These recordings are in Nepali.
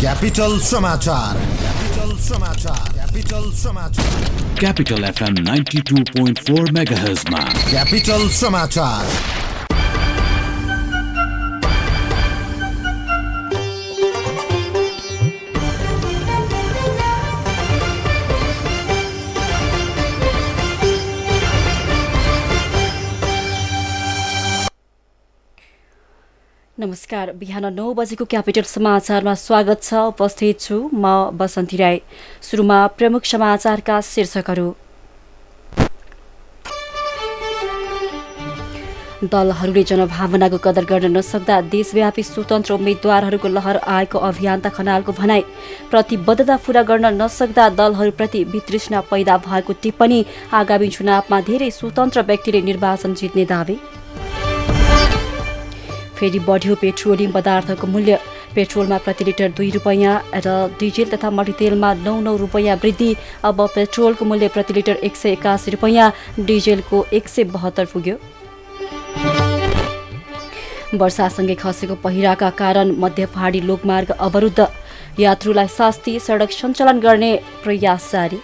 क्यापिटल समाचार क्यापिटल समाचार क्यापिटल समाचार Capital FM 92.4 MHz मा क्यापिटल समाचार नमस्कार। बिहान नौ बजेको क्यापिटल समाचारमा स्वागत छ। उपस्थित छु म बसन्ती राई। सुरुमा प्रमुख समाचारका शीर्षकहरू। दलहरूले जनभावनाको कदर गर्न नसक्दा देशव्यापी स्वतन्त्र उम्मेद्वारहरूको लहर आएको अभियन्ता खनालको भनाई। प्रतिबद्धता पूरा गर्न नसक्दा दलहरूप्रति वितृष्णा पैदा भएको टिप्पणी आगामी चुनावमा धेरै स्वतन्त्र व्यक्तिले निर्वाचन जित्ने दावी। फेरि बढ्यो पेट्रोलियम पदार्थको मूल्य। पेट्रोलमा प्रति लिटर दुई रुपियाँ र डिजेल तथा मट्टीतेलमा नौ नौ रुपियाँ वृद्धि। अब पेट्रोलको मूल्य प्रति लिटर एक सय एकासी रुपियाँ डिजेलको एक सय बहत्तर पुग्यो। वर्षासँगै खसेको पहिराका कारण मध्य पहाडी लोकमार्ग अवरुद्ध। यात्रुलाई शास्ति सडक सञ्चालन गर्ने प्रयास जारी।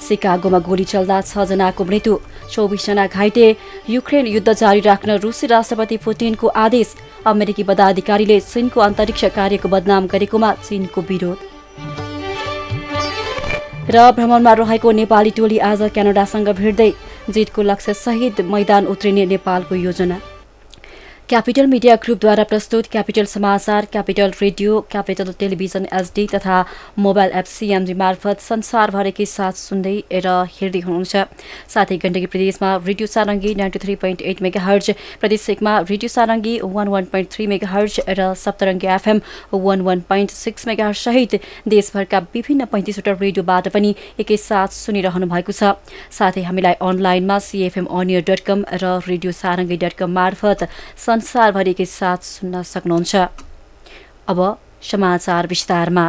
सिकागोमा गोली चल्दा छजनाको मृत्यु। चौबिसजना घाइते युक्रेन युद्ध जारी राख्न रुसी राष्ट्रपति पुटिनको आदेश। अमेरिकी पदाधिकारीले चीनको अन्तरिक्ष कार्यको बदनाम गरेकोमा चीनको विरोध। र भ्रमणमा रहेको नेपाली टोली आज क्यानाडासँग भिड्दै जितको लक्ष्य सहित मैदान उत्रिने नेपालको योजना। क्यापिटल मिडिया ग्रुपद्वारा प्रस्तुत क्यापिटल समाचार Capital radio Capital television HD तथा मोबाइल एप सिएमजी मार्फत संसारभरिकै साथ सुन्दै र हेर्दै हुनुहुन्छ। साथै गण्डकी प्रदेशमा radio Sarangi ninety three point eight megahertz प्रदेश एकमा radio Sarangi one one point three megahertz र Saptarangi FM one one point six mega सहित देशभरका विभिन्न पैँतिसवटा रेडियोबाट पनि एकैसाथ सुनिरहनु भएको छ। साथै हामीलाई अनलाइनमा सिएफएम अनियर डट कम र रेडियो सारङ्गी डट कम मार्फत संसारभरिकै साथ सुन्न सक्नुहुन्छ। अब समाचार विस्तारमा।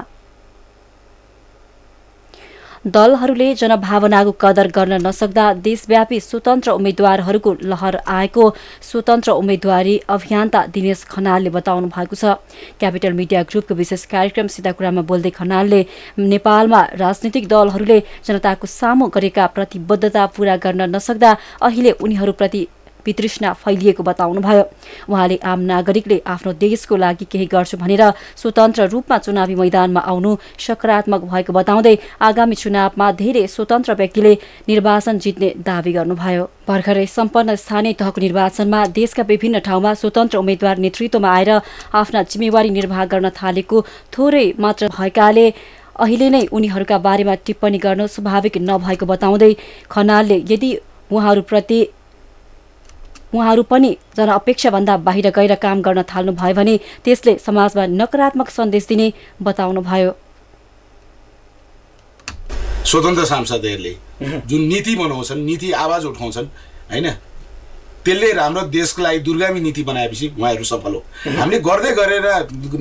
दलहरूले जनभावनाको कदर गर्न नसक्दा देशव्यापी स्वतन्त्र उम्मेद्वारहरूको लहर आएको स्वतन्त्र उम्मेद्वारी अभियन्ता दिनेश खनालले बताउनु भएको छ। क्यापिटल मिडिया ग्रुपको विशेष कार्यक्रम सिधा कुरामा बोल्दै खनालले नेपालमा राजनीतिक दलहरूले जनताको सामु गरेका प्रतिबद्धता पूरा गर्न नसक्दा अहिले उनीहरूप्रति वितृष्णा फैलिएको बताउनुभयो। उहाँले आम नागरिकले आफ्नो देशको लागि केही गर्छु भनेर स्वतन्त्र रूपमा चुनावी मैदानमा आउनु सकारात्मक भएको बताउँदै आगामी चुनावमा धेरै स्वतन्त्र व्यक्तिले निर्वाचन जित्ने दावी गर्नुभयो। भर्खरै सम्पन्न स्थानीय तहको निर्वाचनमा देशका विभिन्न ठाउँमा स्वतन्त्र उम्मेद्वार नेतृत्वमा आएर आफ्ना जिम्मेवारी निर्वाह गर्न थालेको थोरै मात्र भएकाले अहिले नै उनीहरूका बारेमा टिप्पणी गर्न स्वाभाविक नभएको बताउँदै खनालले यदि उहाँहरूप्रति उहाँहरू पनि जनअपेक्षाभन्दा बाहिर गएर काम गर्न थाल्नु भयो भने त्यसले समाजमा नकारात्मक सन्देश दिने बताउनुभयो। स्वतन्त्र सांसदहरूले जुन नीति बनाउँछन् नीति आवाज उठाउँछन् होइन? त्यसले राम्रो देशको लागि दुर्गामी नीति बनाएपछि उहाँहरू सफल हो। हामीले गर्दै गरेर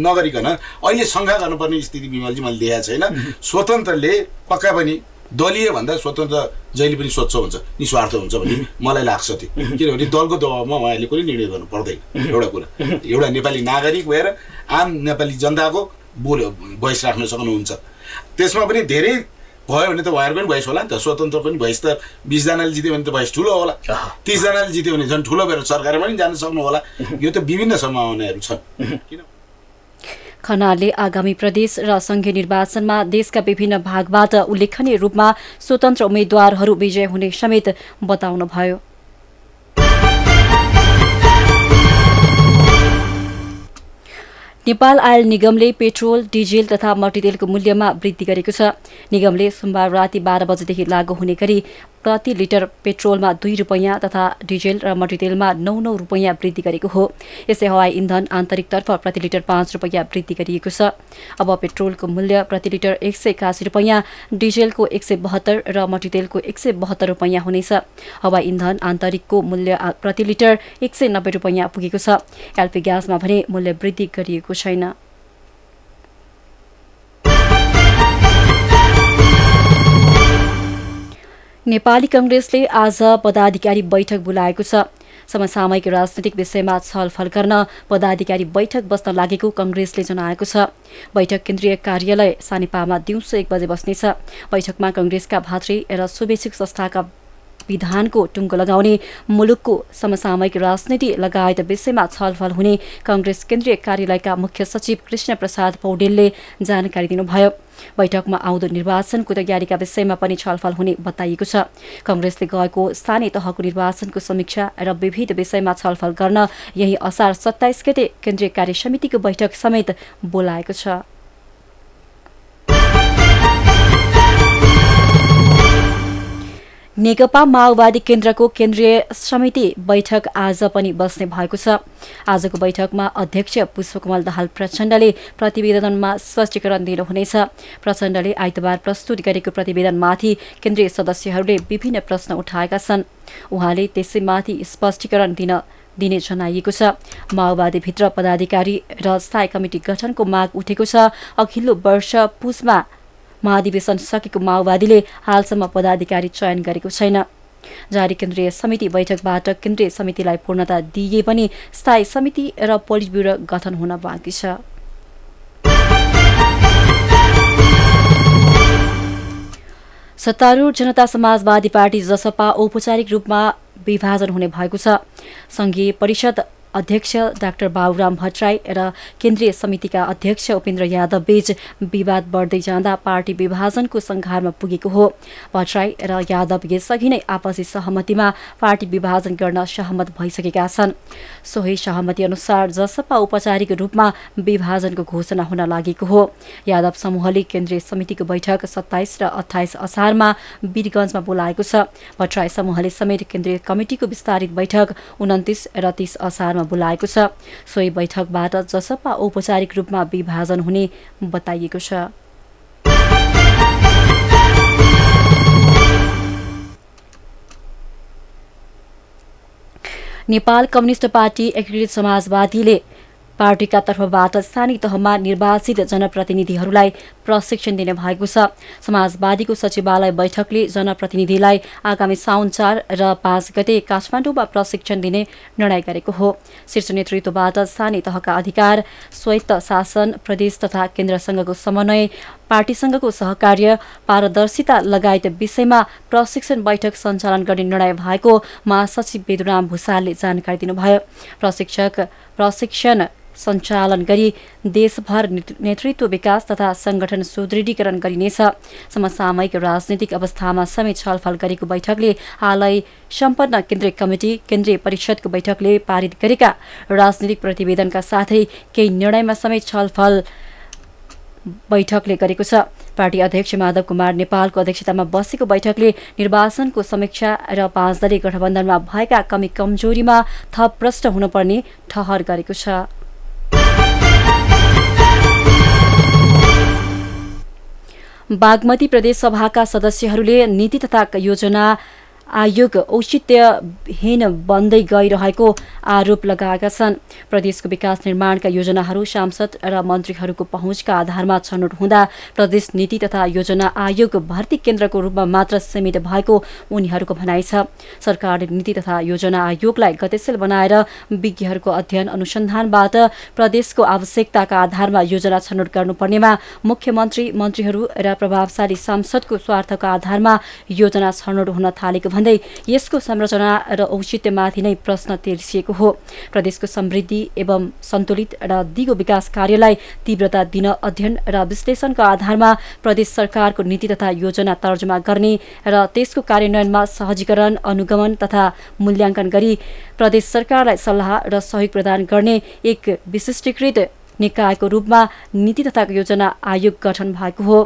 नगरिकन अहिले शङ्का गर्नुपर्ने स्थिति विमलजी मैले देखाएको छैन। स्वतन्त्रले पक्का पनि दलीय भन्दा स्वतन्त्र जहिले पनि स्वच्छ हुन्छ निस्वार्थ हुन्छ भन्ने मलाई लाग्छ त्यो। किनभने दलको दबावमा उहाँहरूले कुनै निर्णय गर्नु पर्दैन एउटा कुरा। एउटा नेपाली नागरिक भएर आम नेपाली जनताको बोल भोइस राख्न सक्नुहुन्छ। त्यसमा पनि धेरै भयो भने त उहाँहरूको पनि भोइस होला नि त स्वतन्त्र पनि भोइस त। बिसजनाले जित्यो भने त भोइस ठुलो होला। तिसजनाले जित्यो भने झन् ठुलो भएर सरकारमा पनि जान सक्नु होला। यो त विभिन्न सम्भावनाहरू छन्। किन? खनालले आगामी प्रदेश र संघीय निर्वाचनमा देशका विभिन्न भागबाट उल्लेखनीय रूपमा स्वतन्त्र उम्मेद्वारहरू विजय हुने समेत बताउनुभयो नेपाल आयल निगमले पेट्रोल डिजेल तथा मट्टीतेलको मूल्यमा वृद्धि गरेको छ। निगमले सोमबार राति बाह्र बजेदेखि लागू हुने गरी प्रति लिटर पेट्रोलमा दुई रुपियाँ तथा डिजेल र मट्टीतेलमा नौ नौ रुपियाँ वृद्धि गरेको हो। यसै हवाई इन्धन आन्तरिकतर्फ प्रति लिटर पाँच रुपियाँ वृद्धि गरिएको छ। अब पेट्रोलको मूल्य प्रति लिटर एक सय एकासी रुपियाँ डिजेलको एक सय बहत्तर र मट्टीतेलको एक सय बहत्तर रुपियाँ हुनेछ। हवाई इन्धन आन्तरिकको मूल्य प्रति लिटर एक सय नब्बे रुपियाँ पुगेको छ। एलपी ग्यासमा भने मूल्य वृद्धि गरिएको छैन। नेपाली कङ्ग्रेसले आज पदाधिकारी बैठक बोलाएको छ। समसामयिक राजनीतिक विषयमा छलफल गर्न पदाधिकारी बैठक बस्न लागेको कङ्ग्रेसले जनाएको छ। बैठक केन्द्रीय कार्यालय सानेपामा दिउँसो एक बजे बस्नेछ। बैठकमा कङ्ग्रेसका भातृ र शुभेच्छुक संस्थाका विधानको टुङ्गो लगाउने मुलुकको समसामयिक राजनीति लगायत विषयमा छलफल हुने कङ्ग्रेस केन्द्रीय कार्यालयका मुख्य सचिव कृष्ण प्रसाद पौडेलले जानकारी दिनुभयो। बैठकमा आउँदो निर्वाचनको तयारीका विषयमा पनि छलफल हुने बताइएको छ। कङ्ग्रेसले गएको स्थानीय तहको निर्वाचनको समीक्षा र विविध विषयमा छलफल गर्न यही असार सत्ताइस गते केन्द्रीय कार्य समितिको बैठक समेत बोलाएको छ। नेकपा माओवादी केन्द्रको केन्द्रीय समिति बैठक आज पनि बस्ने भएको छ। आजको बैठकमा अध्यक्ष पुष्पकमल दाहाल प्रचण्डले प्रतिवेदनमा स्पष्टीकरण दिनुहुनेछ। प्रचण्डले आइतबार प्रस्तुत गरेको प्रतिवेदनमाथि केन्द्रीय सदस्यहरूले विभिन्न प्रश्न उठाएका छन्। उहाँले त्यसैमाथि स्पष्टीकरण दिन दिने जनाइएको छ। माओवादीभित्र पदाधिकारी र स्थायी कमिटी गठनको माग उठेको छ। अघिल्लो वर्ष पुसमा महाधिवेशन सकेको माओवादीले हालसम्म पदाधिकारी चयन गरेको छैन। जारी केन्द्रीय समिति बैठकबाट केन्द्रीय समितिलाई पूर्णता दिइए पनि स्थायी समिति र पोलिट ब्युरो गठन हुन बाँकी छ। सत्तारूढ जनता समाजवादी पार्टी जसपा औपचारिक रूपमा विभाजन हुने भएको छ। संघीय परिषद अध्यक्ष डाक्टर बाबुराम भट्टराई र केन्द्रीय समितिका अध्यक्ष उपेन्द्र यादव बीच विवाद बढ्दै जाँदा पार्टी विभाजनको संघारमा पुगेको हो। भट्टराई र यादव यसअघि नै आपसी सहमतिमा पार्टी विभाजन गर्न सहमत भइसकेका छन्। सोही सहमति अनुसार जसपा औपचारिक रूपमा विभाजनको घोषणा हुन लागेको हो। यादव समूहले केन्द्रीय समितिको बैठक सत्ताइस र अठाइस असारमा वीरगंजमा बोलाएको छ। भट्टराई समूहले समेत केन्द्रीय कमिटिको विस्तारित बैठक उन्तिस र तीस असारमा बैठकमा बोलाएको छ। सोही बैठकबाट जसपा औपचारिक रूपमा विभाजन हुने बताइएको छ। नेपाल कम्युनिष्ट पार्टी एकीकृत समाजवादीले पार्टीका तर्फबाट स्थानीय तहमा निर्वाचित जनप्रतिनिधिहरूलाई प्रशिक्षण दिने भएको छ। समाजवादीको सचिवालय बैठकले जनप्रतिनिधिलाई आगामी साउन चार र पाँच गते काठमाडौँमा प्रशिक्षण दिने निर्णय गरेको हो। शीर्ष नेतृत्वबाट स्थानीय तहका अधिकार स्वायत्त शासन प्रदेश तथा केन्द्रसँगको समन्वय पार्टीसँगको सहकार्य पारदर्शिता लगायत विषयमा प्रशिक्षण बैठक सञ्चालन गर्ने निर्णय भएको महासचिव बेदुराम भूषालले जानकारी दिनुभयो। प्रशिक्षक प्रशिक्षण सञ्चालन गरी देशभर नेतृत्व विकास तथा संगठन सुदृढीकरण गरिनेछ। समसामयिक राजनीतिक अवस्थामा समेत छलफल गरेको बैठकले हालै सम्पन्न केन्द्रीय कमिटी केन्द्रीय परिषदको बैठकले पारित गरेका राजनीतिक प्रतिवेदनका साथै केही निर्णयमा समेत छलफल बैठकले गरेको छ। पार्टी अध्यक्ष माधव कुमार नेपालको अध्यक्षतामा बसेको बैठकले निर्वाचनको समीक्षा र पाँच दलीय गठबन्धनमा भएका कमी कमजोरीमा थप प्रष्ट हुनुपर्ने ठहर गरेको छ। बागमती प्रदेश सभाका सदस्यहरूले नीति तथा योजना आयोग औचित्यहीन बन्दै गइरहेको आरोप लगाएका छन्। प्रदेशको विकास निर्माणका योजनाहरू सांसद र मन्त्रीहरूको पहुँचका आधारमा छनौट हुँदा प्रदेश नीति तथा योजना आयोग भर्ती केन्द्रको रूपमा मात्र सीमित भएको उनीहरूको भनाइ छ। सरकारले नीति तथा योजना आयोगलाई गतिशील बनाएर विज्ञहरूको अध्ययन अनुसन्धानबाट प्रदेशको आवश्यकताका आधारमा योजना छनौट गर्नुपर्नेमा मुख्यमन्त्री मन्त्रीहरू र प्रभावशाली सांसदको स्वार्थको आधारमा योजना छनौट हुन थालेको भन्दै यसको संरचना र औचित्यमाथि नै प्रश्न तेर्सिएको हो प्रदेशको समृद्धि एवं सन्तुलित र दिगो विकास कार्यलाई तीव्रता दिन अध्ययन र विश्लेषणको आधारमा प्रदेश सरकारको नीति तथा योजना तर्जुमा गर्ने र त्यसको कार्यान्वयनमा सहजीकरण अनुगमन तथा मूल्याङ्कन गरी प्रदेश सरकारलाई सल्लाह र सहयोग प्रदान गर्ने एक विशिष्टीकृत निकायको रूपमा नीति तथा योजना आयोग गठन भएको हो।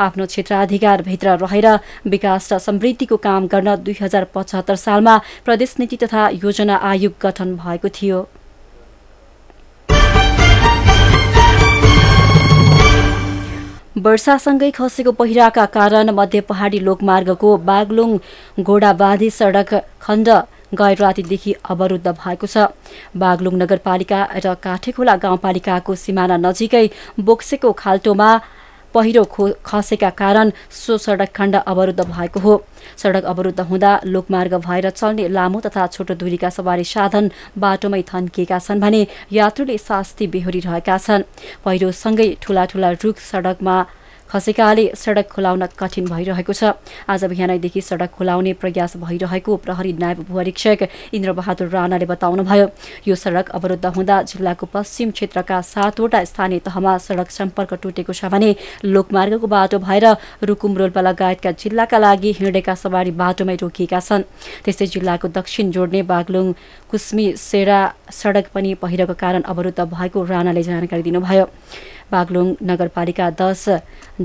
आफ्नो क्षेत्राधिकारभित्र रहेर विकास र समृद्धिको काम गर्न दुई हजार पचहत्तर सालमा प्रदेश नीति तथा योजना आयोग गठन भएको थियो। वर्षासँगै खसेको पहिराका कारण मध्य पहाडी लोकमार्गको बागलुङ घोडाबाधी सडक खण्ड गैर रातिदेखि अवरुद्ध भएको छ। बागलुङ नगरपालिका र काठेखोला गाउँपालिकाको सिमाना नजिकै बोक्सेको खाल्टोमा पहिरो खो खसेका कारण सो सडक खण्ड अवरुद्ध भएको हो। सडक अवरुद्ध हुँदा लोकमार्ग भएर चल्ने लामो तथा छोटो दूरीका सवारी साधन बाटोमै थन्किएका छन् भने यात्रुले शास्ति बेहोरिरहेका छन्। पहिरोसँगै ठूला ठूला रुख सडकमा खसेकाले सडक खुलाउन कठिन भइरहेको छ। आज बिहानैदेखि सडक खुलाउने प्रयास भइरहेको प्रहरी नायब उपरीक्षक इन्द्रबहादुर राणाले बताउनुभयो। यो सडक अवरुद्ध हुँदा जिल्लाको पश्चिम क्षेत्रका सातवटा स्थानीय तहमा सडक सम्पर्क टुटेको छ भने लोकमार्गको बाटो भएर रुकुम रोल्पा लगायतका जिल्लाका लागि हिँडेका सवारी बाटोमै रोकिएका छन्। त्यस्तै जिल्लाको दक्षिण जोड्ने बागलुङ कुस्मी सेरा सडक पनि पहिरोको कारण अवरुद्ध भएको राणाले जानकारी दिनुभयो। बागलुङ नगरपालिका दस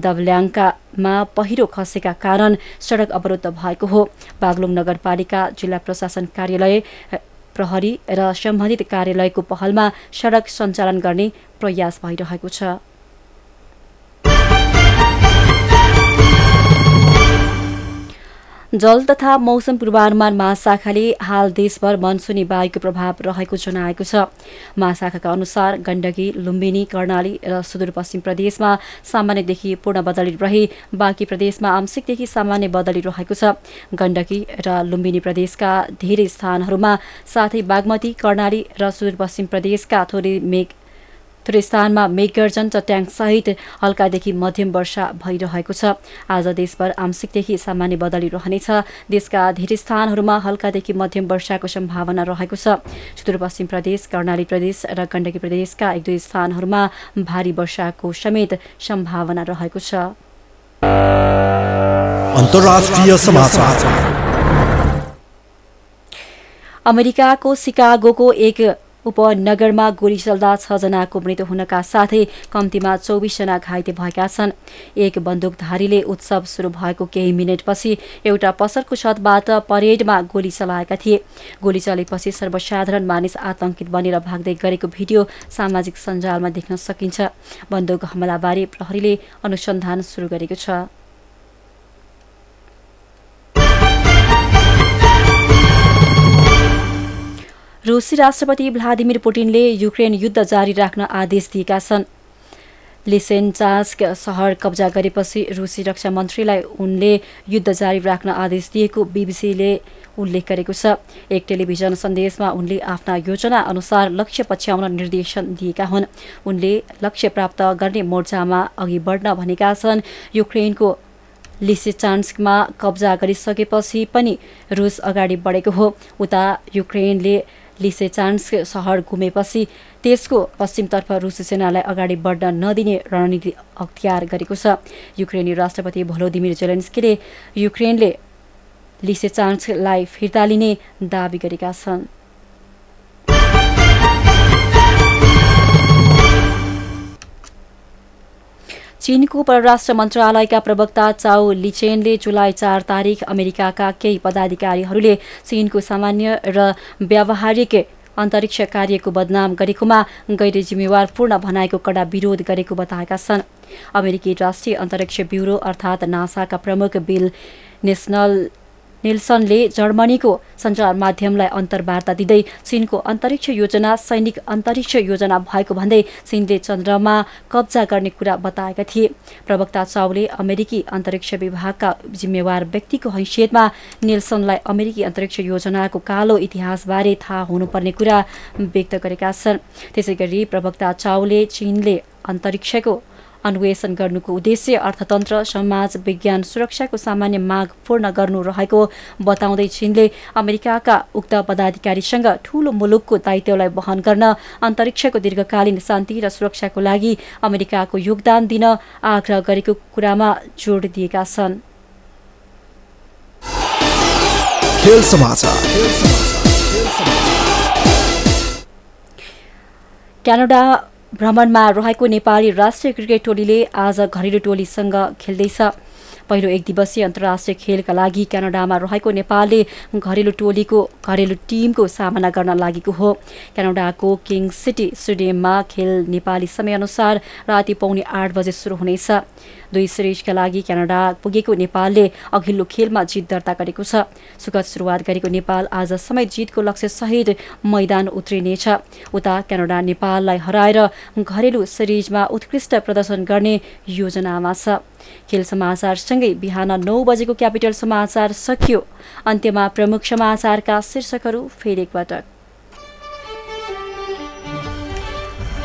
दबल्याङकामा पहिरो खसेका कारण सडक अवरुद्ध भएको हो। बागलुङ नगरपालिका जिल्ला प्रशासन कार्यालय प्रहरी र सम्बन्धित कार्यालयको पहलमा सडक सञ्चालन गर्ने प्रयास भइरहेको छ। जल तथा मौसम पूर्वानुमान महाशाखाले हाल देशभर मनसुनी वायुको प्रभाव रहेको जनाएको छ। महाशाखाका अनुसार गण्डकी लुम्बिनी कर्णाली र सुदूरपश्चिम प्रदेशमा सामान्यदेखि पूर्ण बदली रही बाँकी प्रदेशमा आंशिकदेखि सामान्य बदली रहेको छ। गण्डकी र लुम्बिनी प्रदेशका धेरै स्थानहरूमा साथै बागमती कर्णाली र सुदूरपश्चिम प्रदेशका थोरै मेघ थुरै स्थानमा मेघगर्जन सहित हल्कादेखि मध्यम वर्षा भइरहेको छ। आज देशभर आंशिकदेखि सामान्य बदली रहनेछ। देशका धेरै स्थानहरूमा हल्कादेखि मध्यम वर्षाको सम्भावना रहेको छ। सुदूरपश्चिम प्रदेश कर्णाली प्रदेश र गण्डकी प्रदेशका एक दुई स्थानहरूमा भारी वर्षाको समेत सम्भावना रहेको छ। अमेरिकाको सिकागोको एक उपनगरमा गोली चल्दा छजनाको मृत्यु हुनका साथै कम्तीमा चौबिसजना घाइते भएका छन्। एक बन्दुकधारीले उत्सव सुरु भएको केही मिनटपछि एउटा पसलको छतबाट परेडमा गोली चलाएका थिए। गोली चलेपछि सर्वसाधारण मानिस आतंकित बनेर भाग्दै गरेको भिडियो सामाजिक सञ्जालमा देख्न सकिन्छ। बन्दुक हमलाबारे प्रहरीले अनुसन्धान सुरु गरेको छ। रुसी राष्ट्रपति भ्लादिमिर पुटिनले युक्रेन युद्ध जारी राख्न आदेश दिएका छन्। लिसेन्चास्क सहर कब्जा गरेपछि रुसी रक्षा मन्त्रीलाई उनले युद्ध जारी राख्न आदेश दिएको बिबिसीले उल्लेख गरेको छ। एक टेलिभिजन सन्देशमा उनले आफ्ना योजना अनुसार लक्ष्य पछ्याउन निर्देशन दिएका हुन्। उनले लक्ष्य प्राप्त गर्ने मोर्चामा अघि बढ्न भनेका छन् युक्रेनको लिसेचान्स्कमा कब्जा गरिसकेपछि पनि रुस अगाडि बढेको हो। उता युक्रेनले लिसेचान्स सहर घुमेपछि त्यसको पश्चिमतर्फ रुसी सेनालाई अगाडि बढ्न नदिने रणनीति अख्तियार गरेको छ। युक्रेनी राष्ट्रपति भोलोदिमिर जेलेन्स्कीले युक्रेनले लिसेचान्सलाई फिर्ता लिने दावी गरेका छन्। चीनको परराष्ट्र मन्त्रालयका प्रवक्ता चाउ लिचेनले जुलाई चार तारिक अमेरिकाका केही पदाधिकारीहरूले चीनको सामान्य र व्यावहारिक अन्तरिक्ष कार्यको बदनाम गरेकोमा गैर जिम्मेवारपूर्ण भनाएको कडा विरोध गरेको बताएका छन्। अमेरिकी राष्ट्रिय अन्तरिक्ष ब्युरो अर्थात् नासाका प्रमुख बिल नेसनल नेल्सनले जर्मनीको सञ्चार माध्यमलाई अन्तर्वार्ता दिँदै चीनको अन्तरिक्ष योजना सैनिक अन्तरिक्ष योजना भएको भन्दै चीनले चन्द्रमा कब्जा गर्ने कुरा बताएका थिए। प्रवक्ता चाउले अमेरिकी अन्तरिक्ष विभागका जिम्मेवार व्यक्तिको हैसियतमा नेल्सनलाई अमेरिकी अन्तरिक्ष योजनाको कालो इतिहासबारे थाहा हुनुपर्ने कुरा व्यक्त गरेका छन्। त्यसै गरी प्रवक्ता चाउले चीनले अन्तरिक्षको अन्वेषण गर्नुको उद्देश्य अर्थतन्त्र समाज विज्ञान सुरक्षाको सामान्य माग पूर्ण गर्नु रहेको बताउँदै चीनले अमेरिकाका उक्त पदाधिकारीसँग ठूलो मुलुकको दायित्वलाई वहन गर्न अन्तरिक्षको दीर्घकालीन शान्ति र सुरक्षाको लागि अमेरिकाको योगदान दिन आग्रह गरेको कुरामा जोड दिएका छन्। क्यानाडा भ्रमणमा रहेको नेपाली राष्ट्रिय क्रिकेट टोलीले आज घरेलु टोलीसँग खेल्दैछ। पहिलो एक दिवसीय अन्तर्राष्ट्रिय खेलका लागि क्यानाडामा रहेको नेपालले घरेलु टोलीको घरेलु टिमको सामना गर्न लागेको हो। क्यानाडाको किङ सिटी स्टेडियममा खेल नेपाली समयअनुसार राति पौने आठ बजे सुरु हुनेछ। दुई सिरिजका लागि क्यानाडा पुगेको नेपालले अघिल्लो खेलमा जित दर्ता गरेको छ। सुखद सुरुवात गरेको नेपाल आज समय जितको लक्ष्यसहित मैदान उत्रिनेछ। उता क्यानाडा नेपाललाई हराएर घरेलु सिरिजमा उत्कृष्ट प्रदर्शन गर्ने योजनामा छ। खेल समाचारसँगै बिहान नौ बजेको क्यापिटल समाचार सकियो। अन्त्यमा प्रमुख समाचारका शीर्षकहरू फेरि एकपटक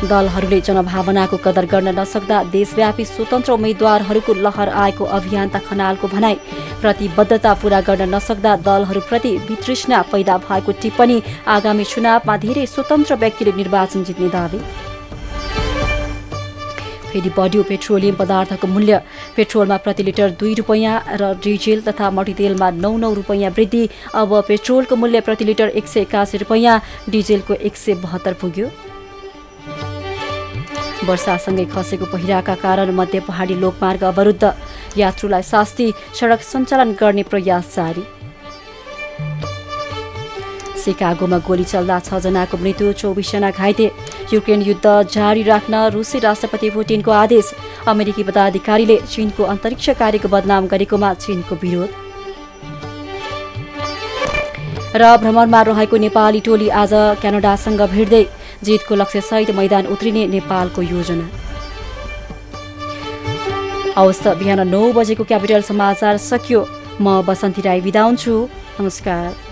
दलहरूले जनभावनाको कदर गर्न नसक्दा देशव्यापी स्वतन्त्र उम्मेद्वारहरूको लहर आएको अभियन्ता खनालको भनाई। प्रतिबद्धता पूरा गर्न नसक्दा दलहरूप्रति वितृष्णा पैदा भएको टिप्पणी आगामी चुनावमा धेरै स्वतन्त्र व्यक्तिले निर्वाचन जित्ने दावी। फेरि बढ्यो पेट्रोलियम पदार्थको मूल्य। पेट्रोलमा प्रति लिटर दुई रुपियाँ र डिजेल तथा मटितेलमा नौ नौ रुपियाँ वृद्धि। अब पेट्रोलको मूल्य प्रति लिटर एक सय एकासी रुपियाँ डिजेलको एक सय बहत्तर पुग्यो। वर्षासँगै खसेको पहिराका कारण मध्य पहाडी लोकमार्ग अवरुद्ध। यात्रुलाई शास्ति सडक सञ्चालन गर्ने प्रयास जारी। सिकागोमा गोली चल्दा छजनाको मृत्यु चौबिसजना घाइते। युक्रेन युद्ध जारी राख्न रुसी राष्ट्रपति पुटिनको आदेश। अमेरिकी पदाधिकारीले चीनको अन्तरिक्ष कार्यको बदनाम गरेकोमा चीनको विरोध। र भ्रमणमा रहेको नेपाली टोली आज क्यानाडासँग भिड्दै जितको लक्ष्यसहित मैदान उत्रिने नेपालको योजना। हवस् त बिहान नौ बजेको क्यापिटल समाचार सकियो। म बसन्ती राई बिदा हुन्छु नमस्कार।